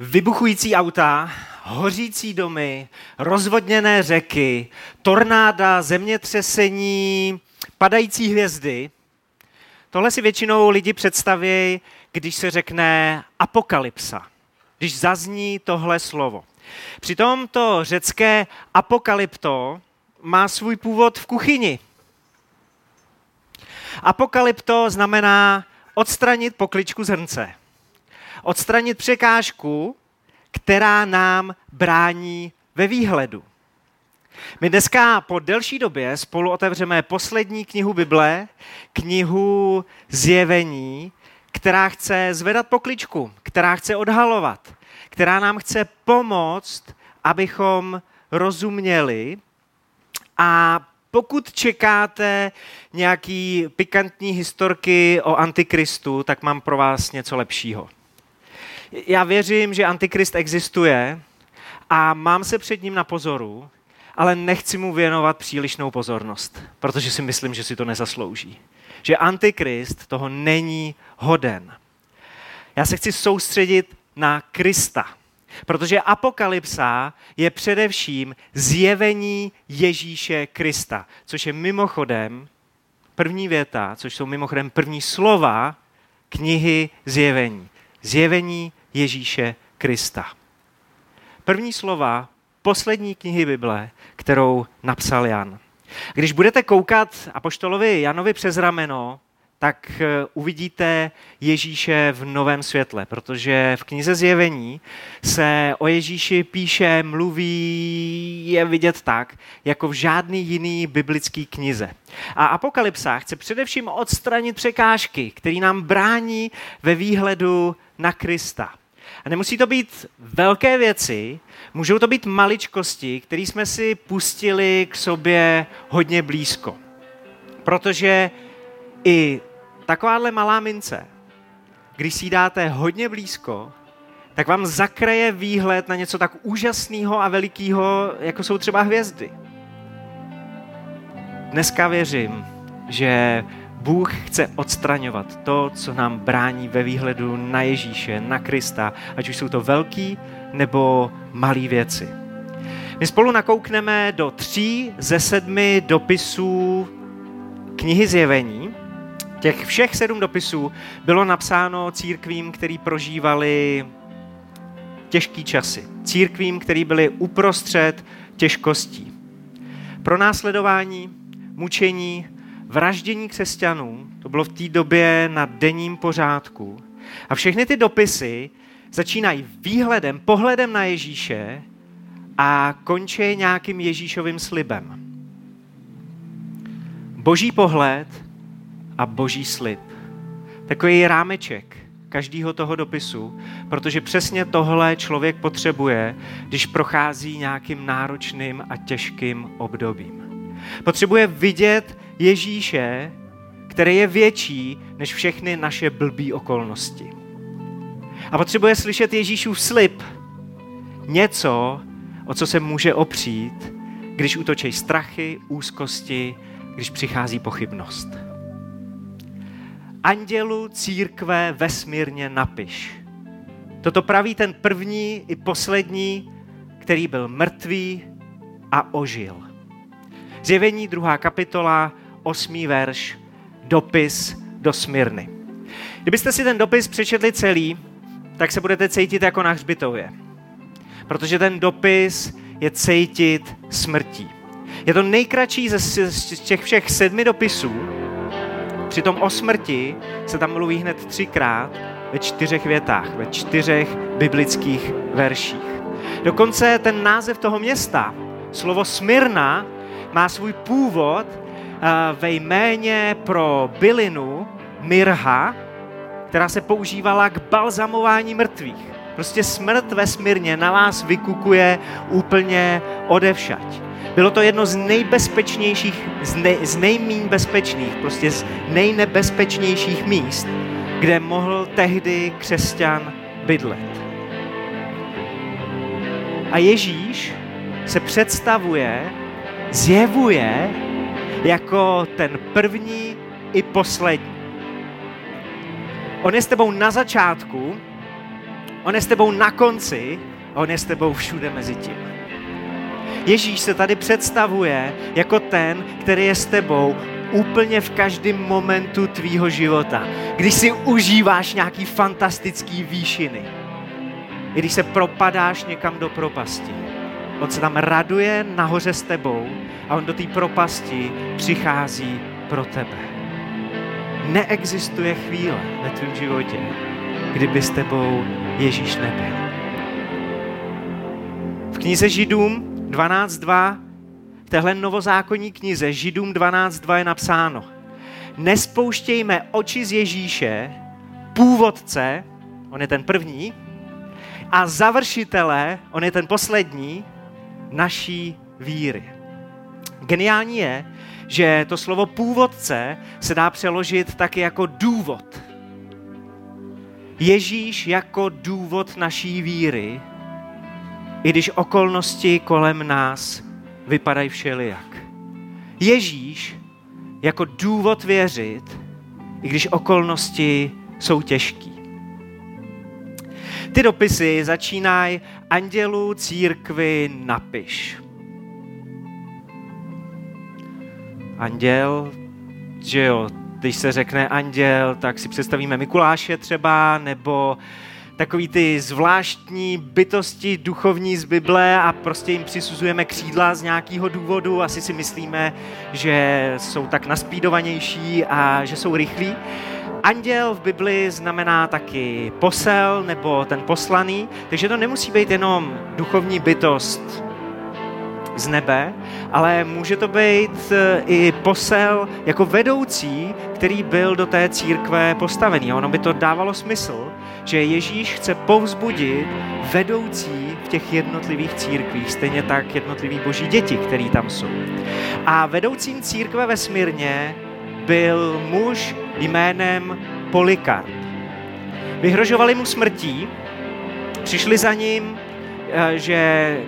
Vybuchující auta, hořící domy, rozvodněné řeky, tornáda, zemětřesení, padající hvězdy. Tohle si většinou lidi představí, když se řekne apokalypsa, když zazní tohle slovo. Přitom to řecké apokalypto má svůj původ v kuchyni. Apokalypto znamená odstranit pokličku zrnce. Odstranit překážku, která nám brání ve výhledu. My dneska po delší době spolu otevřeme poslední knihu Bible, knihu Zjevení, která chce zvedat pokličku, která chce odhalovat, která nám chce pomoct, abychom rozuměli a pokud čekáte nějaký pikantní historky o Antikristu, tak mám pro vás něco lepšího. Já věřím, že Antikrist existuje a mám se před ním na pozoru, ale nechci mu věnovat přílišnou pozornost, protože si myslím, že si to nezaslouží. Že Antikrist toho není hoden. Já se chci soustředit na Krista, protože apokalypsa je především zjevení Ježíše Krista, což je mimochodem první věta, což jsou mimochodem první slova knihy zjevení. Zjevení Ježíše Krista. První slova poslední knihy Bible, kterou napsal Jan. Když budete koukat apoštolovi Janovi přes rameno, tak eh, uvidíte Ježíše v novém světle, protože v knize Zjevení se o Ježíši píše, mluví, je vidět tak, jako v žádný jiný biblický knize. A Apokalypsa chce především odstranit překážky, které nám brání ve výhledu na Krista. A nemusí to být velké věci, můžou to být maličkosti, které jsme si pustili k sobě hodně blízko. Protože i takováhle malá mince, když si dáte hodně blízko, tak vám zakraje výhled na něco tak úžasného a velikého, jako jsou třeba hvězdy. Dneska věřím, že Bůh chce odstraňovat to, co nám brání ve výhledu na Ježíše, na Krista, ať už jsou to velký nebo malé věci. My spolu nakoukneme do tří ze sedmi dopisů knihy Zjevení. Těch všech sedm dopisů bylo napsáno církvím, který prožívali těžký časy. Církvím, který byly uprostřed těžkostí. Pro následování, mučení, vraždění křesťanů, to bylo v té době na denním pořádku. A všechny ty dopisy začínají výhledem, pohledem na Ježíše a končí nějakým Ježíšovým slibem. Boží pohled a boží slib. Takový rámeček každého toho dopisu, protože přesně tohle člověk potřebuje, když prochází nějakým náročným a těžkým obdobím. Potřebuje vidět Ježíše, který je větší než všechny naše blbý okolnosti. A potřebuje slyšet Ježíšův slib. Něco, o co se může opřít, když útočí strachy, úzkosti, když přichází pochybnost. Andělu církve vesmírně napiš. Toto praví ten první i poslední, který byl mrtvý a ožil. Zjevení druhá kapitola, osmý verš, dopis do Smyrny. Kdybyste si ten dopis přečetli celý, tak se budete cítit jako na hřbitově. Protože ten dopis je cítit smrtí. Je to nejkratší ze, těch všech sedmi dopisů. Přitom o smrti se tam mluví hned třikrát ve čtyřech větách, ve čtyřech biblických verších. Dokonce ten název toho města, slovo Smyrna, má svůj původ Eh, ve jméně pro bylinu mirha, která se používala k balzamování mrtvých. Prostě smrt ve smírně na vás vykukuje úplně odevšať. Bylo to jedno z nejbezpečnějších, z, ne, z nejmín bezpečných, prostě z nejnebezpečnějších míst, kde mohl tehdy křesťan bydlet. A Ježíš se představuje, zjevuje jako ten první i poslední. On je s tebou na začátku, On je s tebou na konci on je s tebou všude mezi tím. Ježíš se tady představuje jako ten, který je s tebou úplně v každém momentu tvýho života. Když si užíváš nějaký fantastický výšiny. Když se propadáš někam do propasti. On se tam raduje nahoře s tebou a on do té propasti přichází pro tebe. Neexistuje chvíle ve tvém životě, kdyby s tebou Ježíš nebyl. V knize Židům 12.2 v téhle novozákonní knize Židům 12.2 je napsáno Nespouštějme oči z Ježíše, původce, on je ten první, a završitele, on je ten poslední, naší víry. Geniální je, že to slovo původce se dá přeložit taky jako důvod. Ježíš jako důvod naší víry, i když okolnosti kolem nás vypadají všelijak. Ježíš jako důvod věřit, i když okolnosti jsou těžké. Ty dopisy začínají andělu církvy napiš. Anděl, že jo, když se řekne anděl, tak si představíme Mikuláše třeba, nebo takový ty zvláštní bytosti duchovní z Bible a prostě jim přisuzujeme křídla z nějakého důvodu. Asi si myslíme, že jsou tak naspídovanější a že jsou rychlí. Anděl v Bibli znamená taky posel nebo ten poslaný, takže to nemusí být jenom duchovní bytost z nebe, ale může to být e, i posel jako vedoucí, který byl do té církve postavený. Ono by to dávalo smysl, že Ježíš chce povzbudit vedoucí v těch jednotlivých církvích, stejně tak jednotlivý boží děti, který tam jsou. A vedoucím církve ve Smírně byl muž jménem Polikarp. Vyhrožovali mu smrtí, přišli za ním, eh, že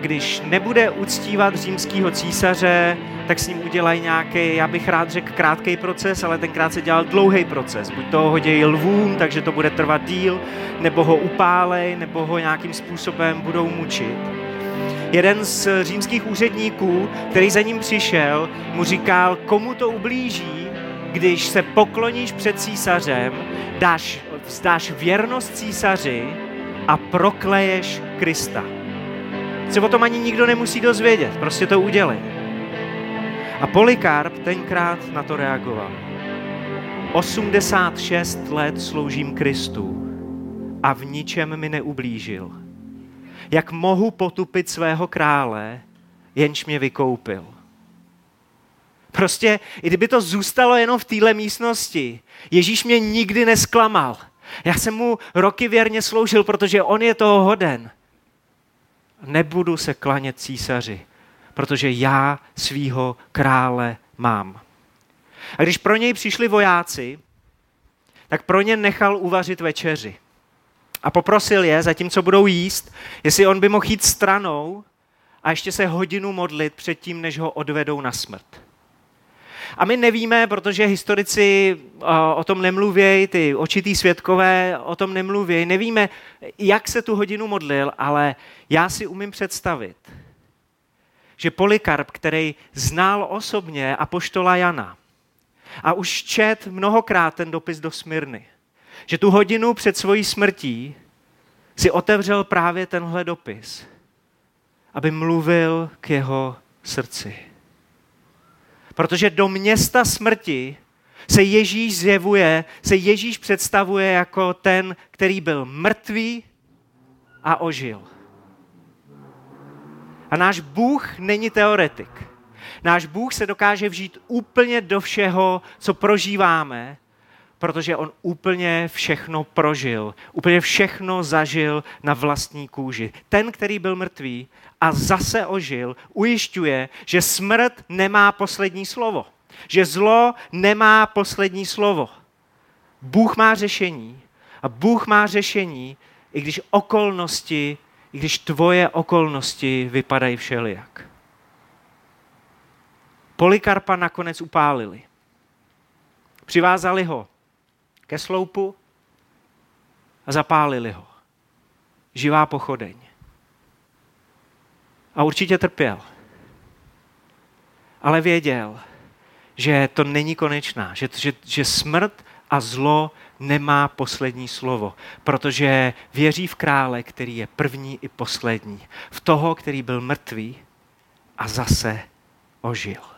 když nebude uctívat římského císaře, tak s ním udělají nějaký, já bych rád řekl, krátký proces, ale tenkrát se dělal dlouhý proces. Buď to hodí lvům, takže to bude trvat díl, nebo ho upálej, nebo ho nějakým způsobem budou mučit. Jeden z římských úředníků, který za ním přišel, mu říkal, komu to ublíží, když se pokloníš před císařem, dáš, vzdáš věrnost císaři a prokleješ Krista. Se o tom ani nikdo nemusí dozvědět, prostě to udělej. A Polikarp tenkrát na to reagoval. 86 let sloužím Kristu a v ničem mi neublížil. Jak mohu potupit svého krále, jenž mě vykoupil? Prostě, i kdyby to zůstalo jenom v téhle místnosti, Ježíš mě nikdy nesklamal. Já jsem mu roky věrně sloužil, protože on je toho hoden. Nebudu se klanět císaři, protože já svýho krále mám. A když pro něj přišli vojáci, tak pro ně nechal uvařit večeři. A poprosil je, zatímco budou jíst, jestli on by mohl jít stranou a ještě se hodinu modlit předtím, než ho odvedou na smrt. A my nevíme, protože historici o tom nemluvějí, ty očitý svědkové o tom nemluvějí, nevíme, jak se tu hodinu modlil, ale já si umím představit, že Polikarp, který znal osobně apoštola Jana a už čet mnohokrát ten dopis do Smyrny, že tu hodinu před svojí smrtí si otevřel právě tenhle dopis, aby mluvil k jeho srdci. Protože do města smrti se Ježíš zjevuje, se Ježíš představuje jako ten, který byl mrtvý a ožil. A náš Bůh není teoretik. Náš Bůh se dokáže vžít úplně do všeho, co prožíváme, protože on úplně všechno prožil, úplně všechno zažil na vlastní kůži. Ten, který byl mrtvý a zase ožil, ujišťuje, že smrt nemá poslední slovo. Že zlo nemá poslední slovo. Bůh má řešení a Bůh má řešení, i když okolnosti, i když tvoje okolnosti vypadají všelijak. Polikarpa nakonec upálili. Přivázali ho ke sloupu a zapálili ho. živá pochodeň. A určitě trpěl. Ale věděl, že to není konečná, že, že, že smrt a zlo nemá poslední slovo, protože věří v krále, který je první i poslední. V toho, který byl mrtvý a zase ožil.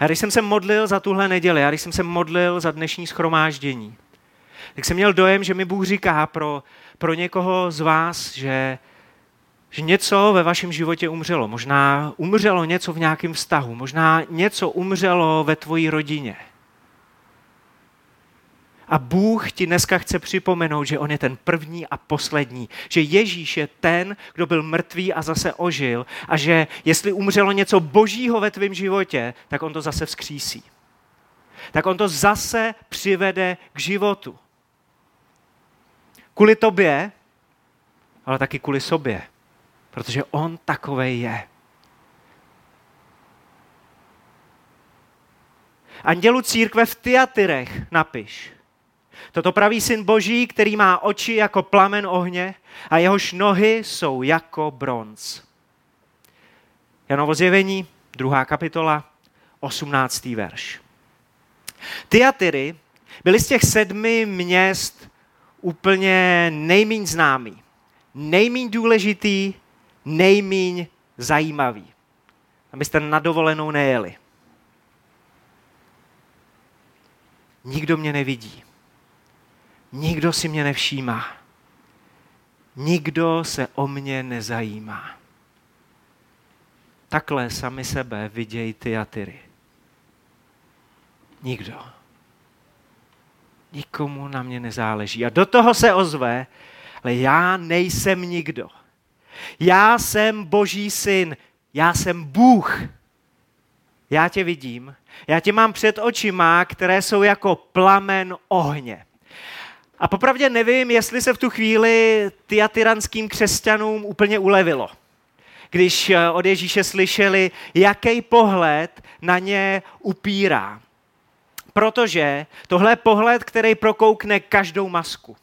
A když jsem se modlil za tuhle neděli, a když jsem se modlil za dnešní schromáždění, tak jsem měl dojem, že mi Bůh říká pro, pro někoho z vás, že, že něco ve vašem životě umřelo. Možná umřelo něco v nějakém vztahu, možná něco umřelo ve tvojí rodině. A Bůh ti dneska chce připomenout, že On je ten první a poslední. Že Ježíš je ten, kdo byl mrtvý a zase ožil. A že jestli umřelo něco božího ve tvém životě, tak On to zase vzkřísí. Tak On to zase přivede k životu. Kvůli tobě, ale taky kvůli sobě. Protože On takovej je. Andělu církve v Tyatyrech napiš. Toto praví syn boží, který má oči jako plamen ohně a jehož nohy jsou jako bronz. Janovo zjevení, druhá kapitola, 18. verš. Tyatiry byly z těch sedmi měst úplně nejmíň známý, nejmíň důležitý, nejmíň zajímavý. Abyste na dovolenou nejeli. Nikdo mě nevidí. Nikdo si mě nevšímá. Nikdo se o mě nezajímá. Takhle sami sebe vidějí ty a tyry. Nikdo. Nikomu na mě nezáleží. A do toho se ozve, ale já nejsem nikdo. Já jsem Boží syn. Já jsem Bůh. Já tě vidím. Já tě mám před očima, které jsou jako plamen ohně. A popravdě nevím, jestli se v tu chvíli tyranským křesťanům úplně ulevilo. Když eh, od Ježíše slyšeli, jaký pohled na ně upírá. Protože tohle je pohled, který prokoukne každou masku.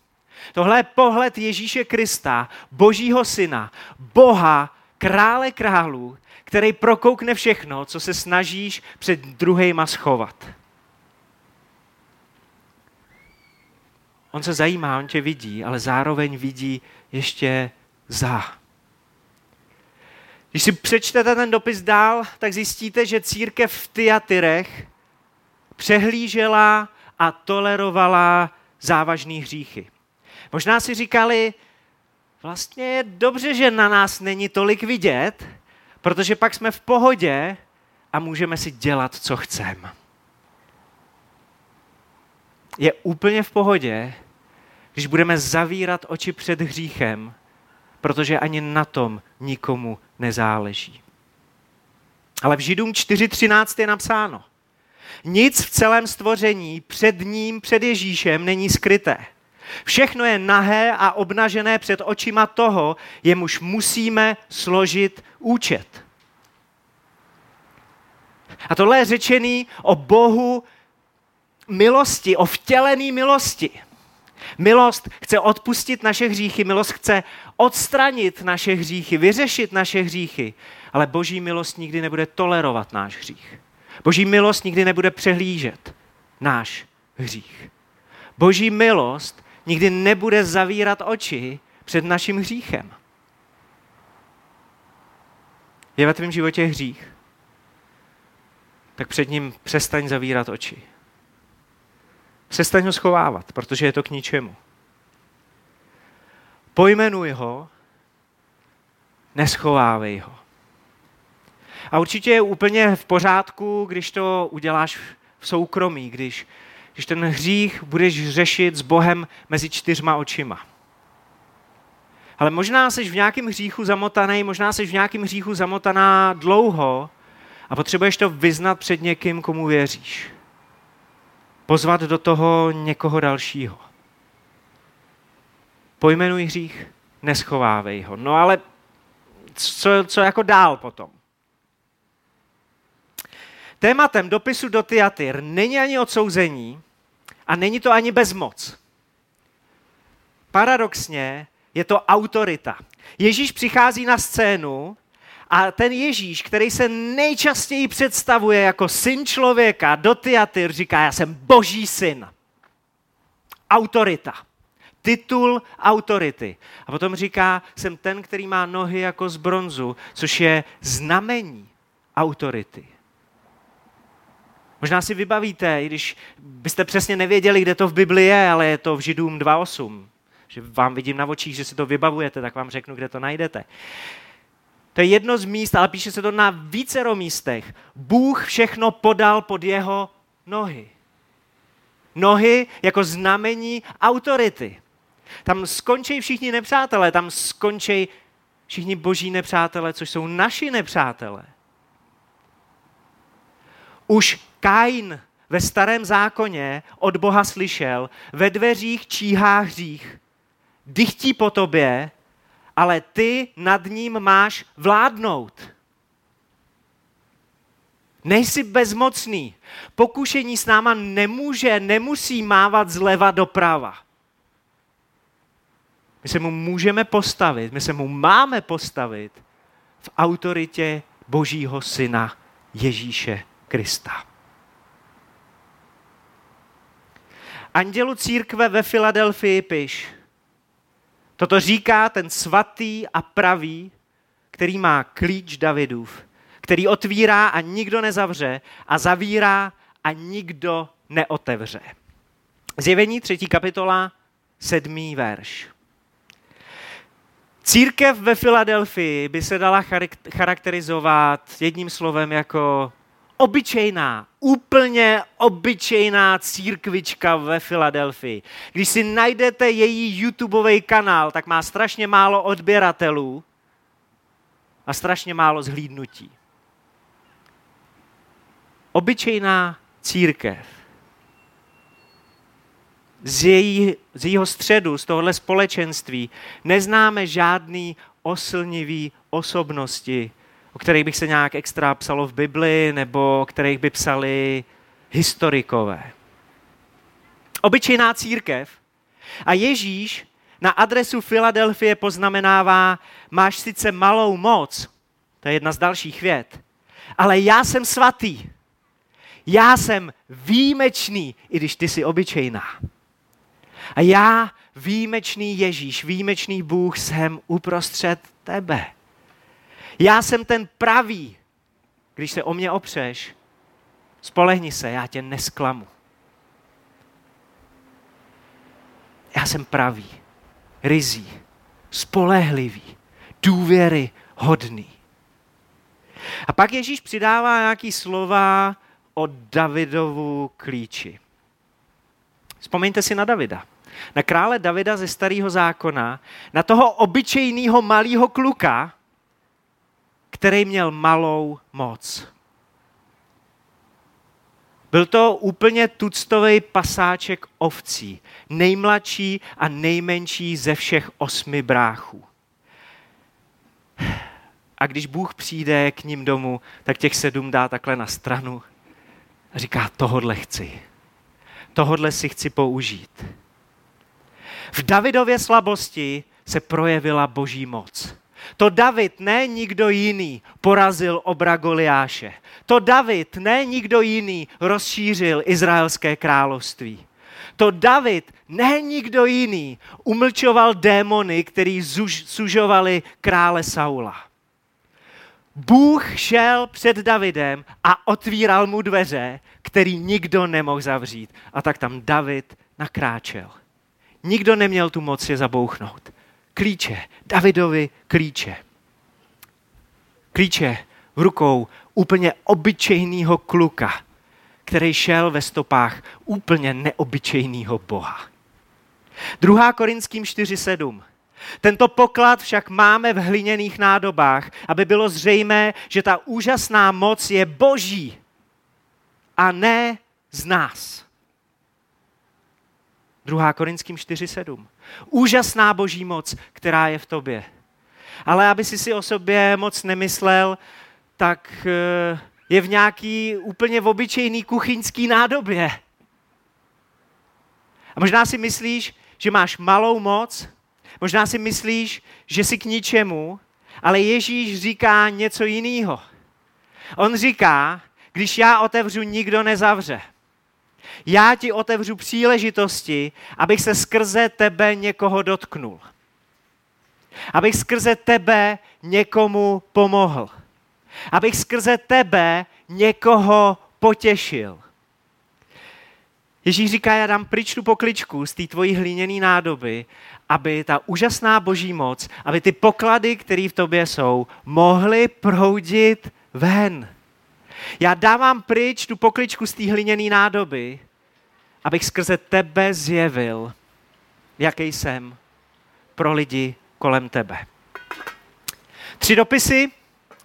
Tohle je pohled Ježíše Krista, Božího syna, Boha, krále králů, který prokoukne všechno, co se snažíš před druhýma schovat. On se zajímá, on tě vidí, ale zároveň vidí ještě za. Když si přečtete ten dopis dál, tak zjistíte, že církev v Tyatyrech přehlížela a tolerovala závažné hříchy. Možná si říkali, vlastně je dobře, že na nás není tolik vidět, protože pak jsme v pohodě a můžeme si dělat, co chceme. Je úplně v pohodě, když budeme zavírat oči před hříchem, protože ani na tom nikomu nezáleží. Ale v Židům 4.13 je napsáno, nic v celém stvoření před ním, před Ježíšem není skryté. Všechno je nahé a obnažené před očima toho, jemuž musíme složit účet. A tohle je řečený o Bohu milosti, o vtělený milosti. Milost chce odpustit naše hříchy, milost chce odstranit naše hříchy, vyřešit naše hříchy, ale boží milost nikdy nebude tolerovat náš hřích. Boží milost nikdy nebude přehlížet náš hřích. Boží milost nikdy nebude zavírat oči před naším hříchem. Je ve tvém životě hřích? Tak před ním přestaň zavírat oči. Přestaň ho schovávat, protože je to k ničemu. Pojmenuj ho, neschovávej ho. A určitě je úplně v pořádku, když to uděláš v soukromí, když, když ten hřích budeš řešit s Bohem mezi čtyřma očima. Ale možná jsi v nějakém hříchu zamotaný, možná jsi v nějakém hříchu zamotaná dlouho a potřebuješ to vyznat před někým, komu věříš pozvat do toho někoho dalšího. Pojmenuj hřích, neschovávej ho. No ale co, co jako dál potom? Tématem dopisu do Tyatyr není ani odsouzení a není to ani bezmoc. paradoxně je to autorita. Ježíš přichází na scénu a ten Ježíš, který se nejčastěji představuje jako syn člověka, do Tyatyr říká, já jsem boží syn. Autorita. Titul autority. A potom říká, jsem ten, který má nohy jako z bronzu, což je znamení autority. Možná si vybavíte, i když byste přesně nevěděli, kde to v Bibli je, ale je to v Židům 2.8. Že vám vidím na očích, že si to vybavujete, tak vám řeknu, kde to najdete. To je jedno z míst, ale píše se to na vícero místech. Bůh všechno podal pod jeho nohy. Nohy jako znamení autority. Tam skončí všichni nepřátelé, tam skončí všichni boží nepřátelé, což jsou naši nepřátelé. Už Kain ve starém zákoně od Boha slyšel, ve dveřích číhá hřích, dychtí po tobě, ale ty nad ním máš vládnout. Nejsi bezmocný. Pokušení s náma nemůže, nemusí mávat zleva doprava. My se mu můžeme postavit, my se mu máme postavit v autoritě Božího Syna Ježíše Krista. Andělu církve ve Filadelfii piš. Toto říká ten svatý a pravý, který má klíč Davidův, který otvírá a nikdo nezavře a zavírá a nikdo neotevře. Zjevení třetí kapitola, sedmý verš. Církev ve Filadelfii by se dala charakterizovat jedním slovem jako obyčejná, úplně obyčejná církvička ve Filadelfii. Když si najdete její YouTubeový kanál, tak má strašně málo odběratelů a strašně málo zhlídnutí. Obyčejná církev. Z, její, z jejího středu, z tohohle společenství, neznáme žádný oslnivý osobnosti, o kterých bych se nějak extra psalo v Bibli, nebo o kterých by psali historikové. Obyčejná církev. A Ježíš na adresu Filadelfie poznamenává, máš sice malou moc, to je jedna z dalších vět, ale já jsem svatý. Já jsem výjimečný, i když ty jsi obyčejná. A já, výjimečný Ježíš, výjimečný Bůh, jsem uprostřed tebe. Já jsem ten pravý. Když se o mě opřeš, spolehni se, já tě nesklamu. Já jsem pravý, rizí, spolehlivý, důvěry hodný. A pak Ježíš přidává nějaký slova o Davidovu klíči. Vzpomeňte si na Davida. Na krále Davida ze starého zákona, na toho obyčejného malého kluka, který měl malou moc. Byl to úplně tuctový pasáček ovcí, nejmladší a nejmenší ze všech osmi bráchů. A když Bůh přijde k ním domů, tak těch sedm dá takhle na stranu a říká, tohodle chci. Tohodle si chci použít. V Davidově slabosti se projevila boží moc. To David, ne nikdo jiný, porazil obra Goliáše. To David, ne nikdo jiný, rozšířil izraelské království. To David, ne nikdo jiný, umlčoval démony, který sužovali krále Saula. Bůh šel před Davidem a otvíral mu dveře, který nikdo nemohl zavřít. A tak tam David nakráčel. Nikdo neměl tu moc je zabouchnout klíče, Davidovi klíče. Klíče v rukou úplně obyčejného kluka, který šel ve stopách úplně neobyčejného Boha. 2. Korinským 4.7. Tento poklad však máme v hliněných nádobách, aby bylo zřejmé, že ta úžasná moc je boží a ne z nás. 2. Korinským 4.7. Úžasná boží moc, která je v tobě. Ale aby si si o sobě moc nemyslel, tak eh, je v nějaký úplně v obyčejný kuchyňský nádobě. A možná si myslíš, že máš malou moc, možná si myslíš, že jsi k ničemu, ale Ježíš říká něco jiného. On říká, když já otevřu, nikdo nezavře. Já ti otevřu příležitosti, abych se skrze tebe někoho dotknul. Abych skrze tebe někomu pomohl. Abych skrze tebe někoho potěšil. Ježíš říká, já dám pryč tu pokličku z té tvojí hliněné nádoby, aby ta úžasná boží moc, aby ty poklady, které v tobě jsou, mohly proudit ven. Já dávám pryč tu pokličku z té hliněné nádoby, abych skrze tebe zjevil, jaký jsem pro lidi kolem tebe. Tři dopisy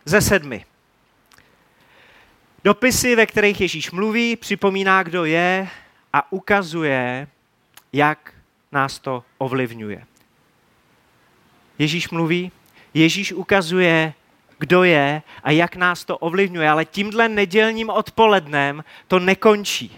ze sedmi. Dopisy, ve kterých Ježíš mluví, připomíná, kdo je a ukazuje, jak nás to ovlivňuje. Ježíš mluví, Ježíš ukazuje, kdo je a jak nás to ovlivňuje, ale tímhle nedělním odpolednem to nekončí.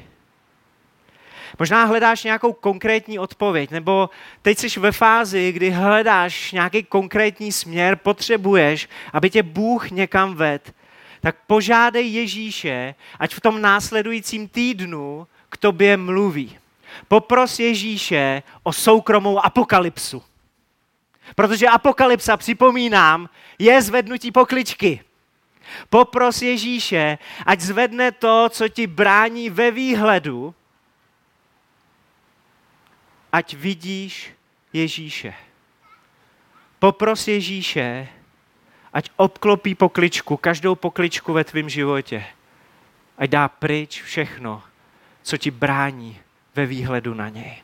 Možná hledáš nějakou konkrétní odpověď, nebo teď jsi ve fázi, kdy hledáš nějaký konkrétní směr, potřebuješ, aby tě Bůh někam ved, tak požádej Ježíše, ať v tom následujícím týdnu k tobě mluví. Popros Ježíše o soukromou apokalypsu. Protože apokalypsa, připomínám, je zvednutí pokličky. Popros Ježíše, ať zvedne to, co ti brání ve výhledu, ať vidíš Ježíše. Popros Ježíše, ať obklopí pokličku, každou pokličku ve tvém životě. Ať dá pryč všechno, co ti brání ve výhledu na něj.